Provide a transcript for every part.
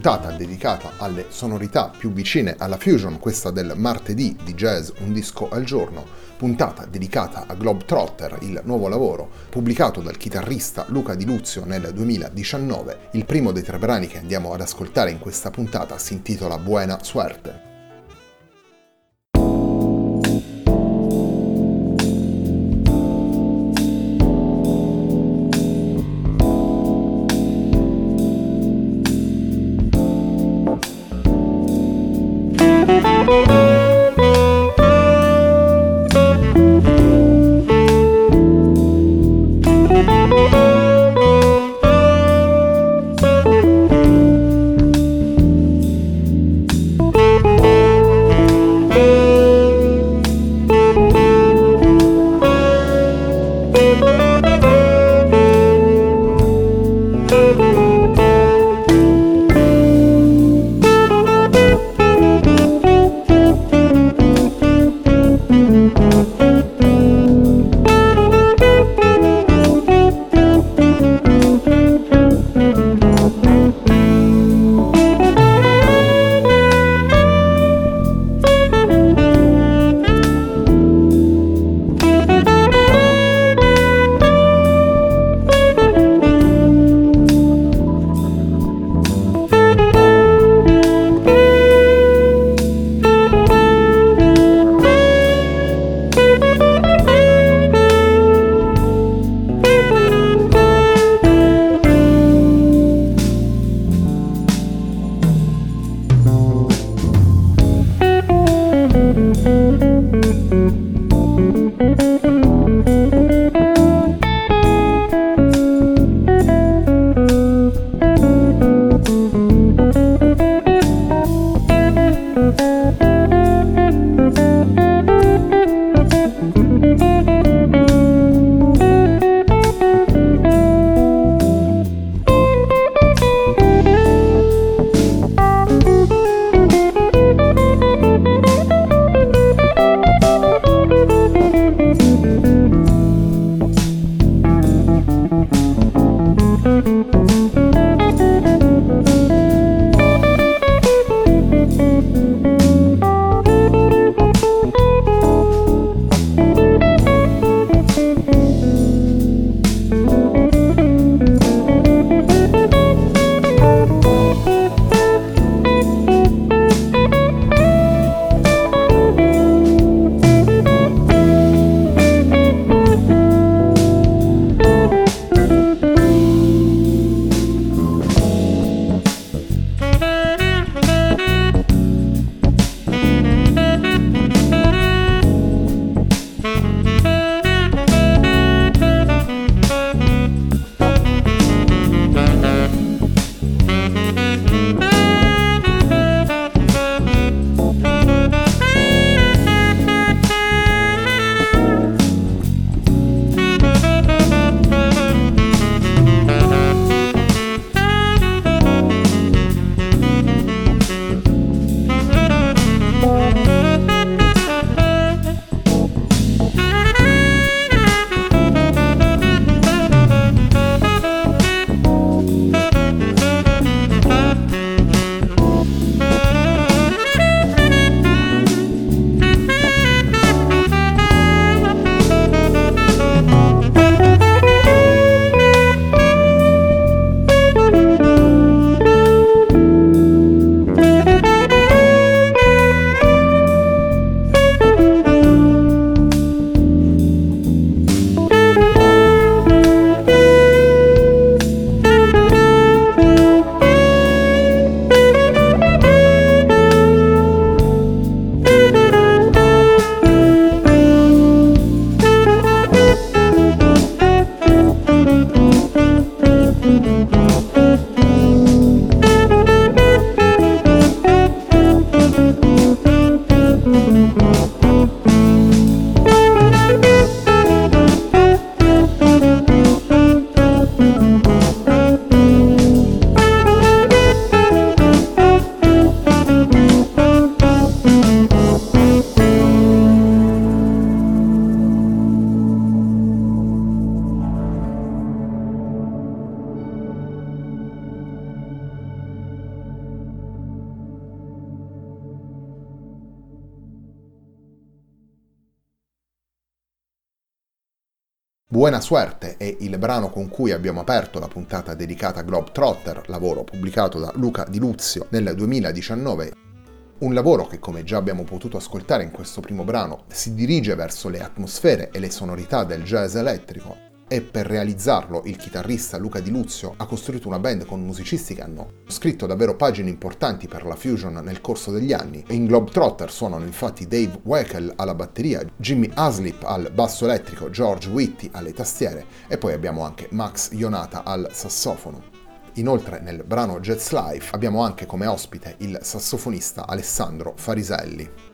Puntata dedicata alle sonorità più vicine alla fusion, questa del martedì di jazz Un disco al giorno, puntata dedicata a Globetrotter, il nuovo lavoro pubblicato dal chitarrista Luca Di Luzio nel 2019. Il primo dei tre brani che andiamo ad ascoltare in questa puntata si intitola Buena Suerte. Buena Suerte è il brano con cui abbiamo aperto la puntata dedicata a Globetrotter, lavoro pubblicato da Luca Di Luzio nel 2019. Un lavoro che, come già abbiamo potuto ascoltare in questo primo brano, si dirige verso le atmosfere e le sonorità del jazz elettrico, e per realizzarlo il chitarrista Luca Di Luzio ha costruito una band con musicisti che hanno scritto davvero pagine importanti per la fusion nel corso degli anni. In Globetrotter suonano infatti Dave Weckel alla batteria, Jimmy Haslip al basso elettrico, George Whitty alle tastiere e poi abbiamo anche Max Ionata al sassofono. Inoltre nel brano Jets Life abbiamo anche come ospite il sassofonista Alessandro Fariselli.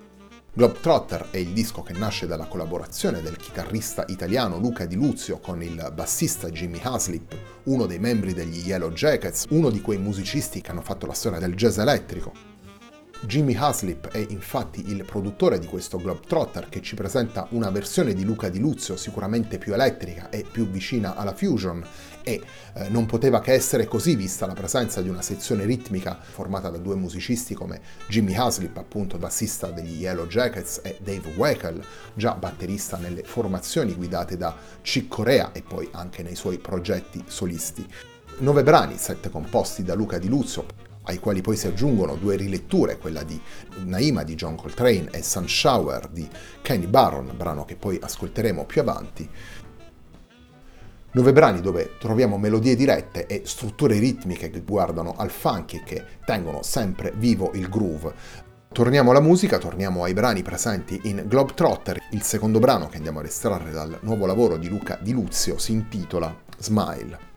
Globetrotter è il disco che nasce dalla collaborazione del chitarrista italiano Luca Di Luzio con il bassista Jimmy Haslip, uno dei membri degli Yellow Jackets, uno di quei musicisti che hanno fatto la storia del jazz elettrico. Jimmy Haslip è infatti il produttore di questo Globetrotter che ci presenta una versione di Luca Di Luzio sicuramente più elettrica e più vicina alla fusion e eh, non poteva che essere così vista la presenza di una sezione ritmica formata da due musicisti come Jimmy Haslip, appunto bassista degli Yellow Jackets, e Dave Weckel, già batterista nelle formazioni guidate da Chick Corea e poi anche nei suoi progetti solisti. Nove brani, sette composti da Luca Di Luzio, ai quali poi si aggiungono due riletture, quella di Naima di John Coltrane e Sunshower di Kenny Barron, brano che poi ascolteremo più avanti. Nove brani dove troviamo melodie dirette e strutture ritmiche che guardano al funky e che tengono sempre vivo il groove. Torniamo alla musica, torniamo ai brani presenti in Globetrotter. Il secondo brano che andiamo a estrarre dal nuovo lavoro di Luca Di Luzio si intitola Smile.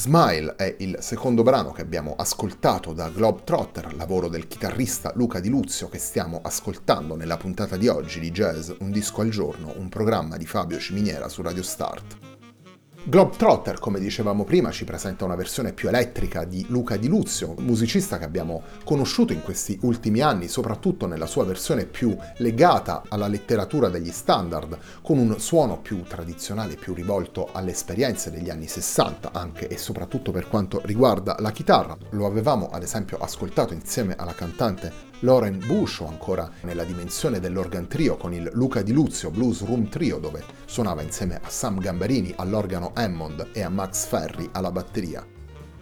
Smile è il secondo brano che abbiamo ascoltato da Globetrotter, lavoro del chitarrista Luca Di Luzio che stiamo ascoltando nella puntata di oggi di Jazz Un disco al giorno, un programma di Fabio Ciminiera su Radio Start. Globetrotter, come dicevamo prima, ci presenta una versione più elettrica di Luca Di Luzio, musicista che abbiamo conosciuto in questi ultimi anni, soprattutto nella sua versione più legata alla letteratura degli standard, con un suono più tradizionale, più rivolto alle esperienze degli anni 60, anche e soprattutto per quanto riguarda la chitarra. Lo avevamo ad esempio ascoltato insieme alla cantante Lauren Bush o ancora nella dimensione dell'organ trio con il Luca Di Luzio Blues Room Trio dove suonava insieme a Sam Gambarini all'organo Hammond e a Max Ferri alla batteria.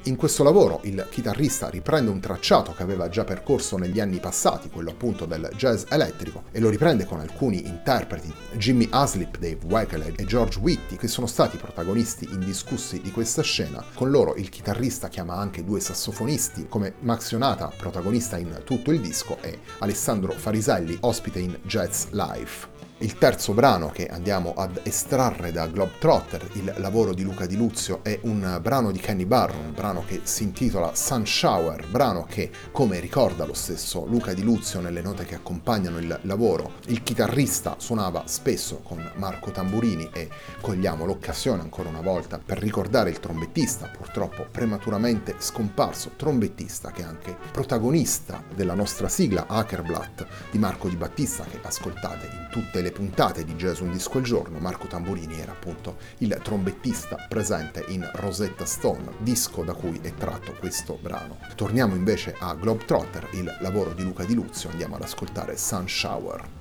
In questo lavoro il chitarrista riprende un tracciato che aveva già percorso negli anni passati, quello appunto del jazz elettrico, e lo riprende con alcuni interpreti, Jimmy Haslip, Dave Weckler e George Whitty, che sono stati protagonisti indiscussi di questa scena. Con loro il chitarrista chiama anche due sassofonisti, come Max Ionata, protagonista in tutto il disco, e Alessandro Fariselli, ospite in Jazz Live. Il terzo brano che andiamo ad estrarre da Globetrotter, il lavoro di Luca Di Luzio, è un brano di Kenny Barron, un brano che si intitola Sun Shower, brano che, come ricorda lo stesso Luca Di Luzio nelle note che accompagnano il lavoro, il chitarrista suonava spesso con Marco Tamburini e cogliamo l'occasione ancora una volta per ricordare il trombettista, purtroppo prematuramente scomparso, trombettista che è anche protagonista della nostra sigla Akerblatt di Marco Di Battista che ascoltate in tutte le le puntate di Jazz Un Disco al Giorno, Marco Tamburini era appunto il trombettista presente in Rosetta Stone, disco da cui è tratto questo brano. Torniamo invece a Globetrotter, il lavoro di Luca Di Luzio, andiamo ad ascoltare Sun Shower.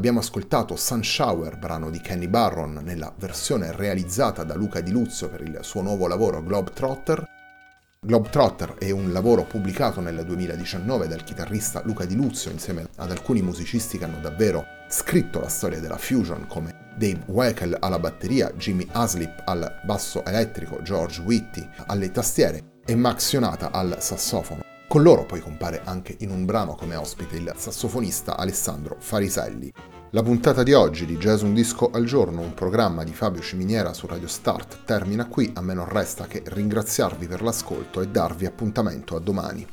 Abbiamo ascoltato Sunshower, brano di Kenny Barron, nella versione realizzata da Luca Di Luzio per il suo nuovo lavoro Globetrotter. Globetrotter è un lavoro pubblicato nel 2019 dal chitarrista Luca Di Luzio insieme ad alcuni musicisti che hanno davvero scritto la storia della fusion come Dave Weckl alla batteria, Jimmy Haslip al basso elettrico, George Whitty alle tastiere e Max Sionata al sassofono. Con loro poi compare anche in un brano come ospite il sassofonista Alessandro Fariselli. La puntata di oggi di Jazz Un Disco al Giorno, un programma di Fabio Ciminiera su Radio Start, termina qui. A me non resta che ringraziarvi per l'ascolto e darvi appuntamento a domani.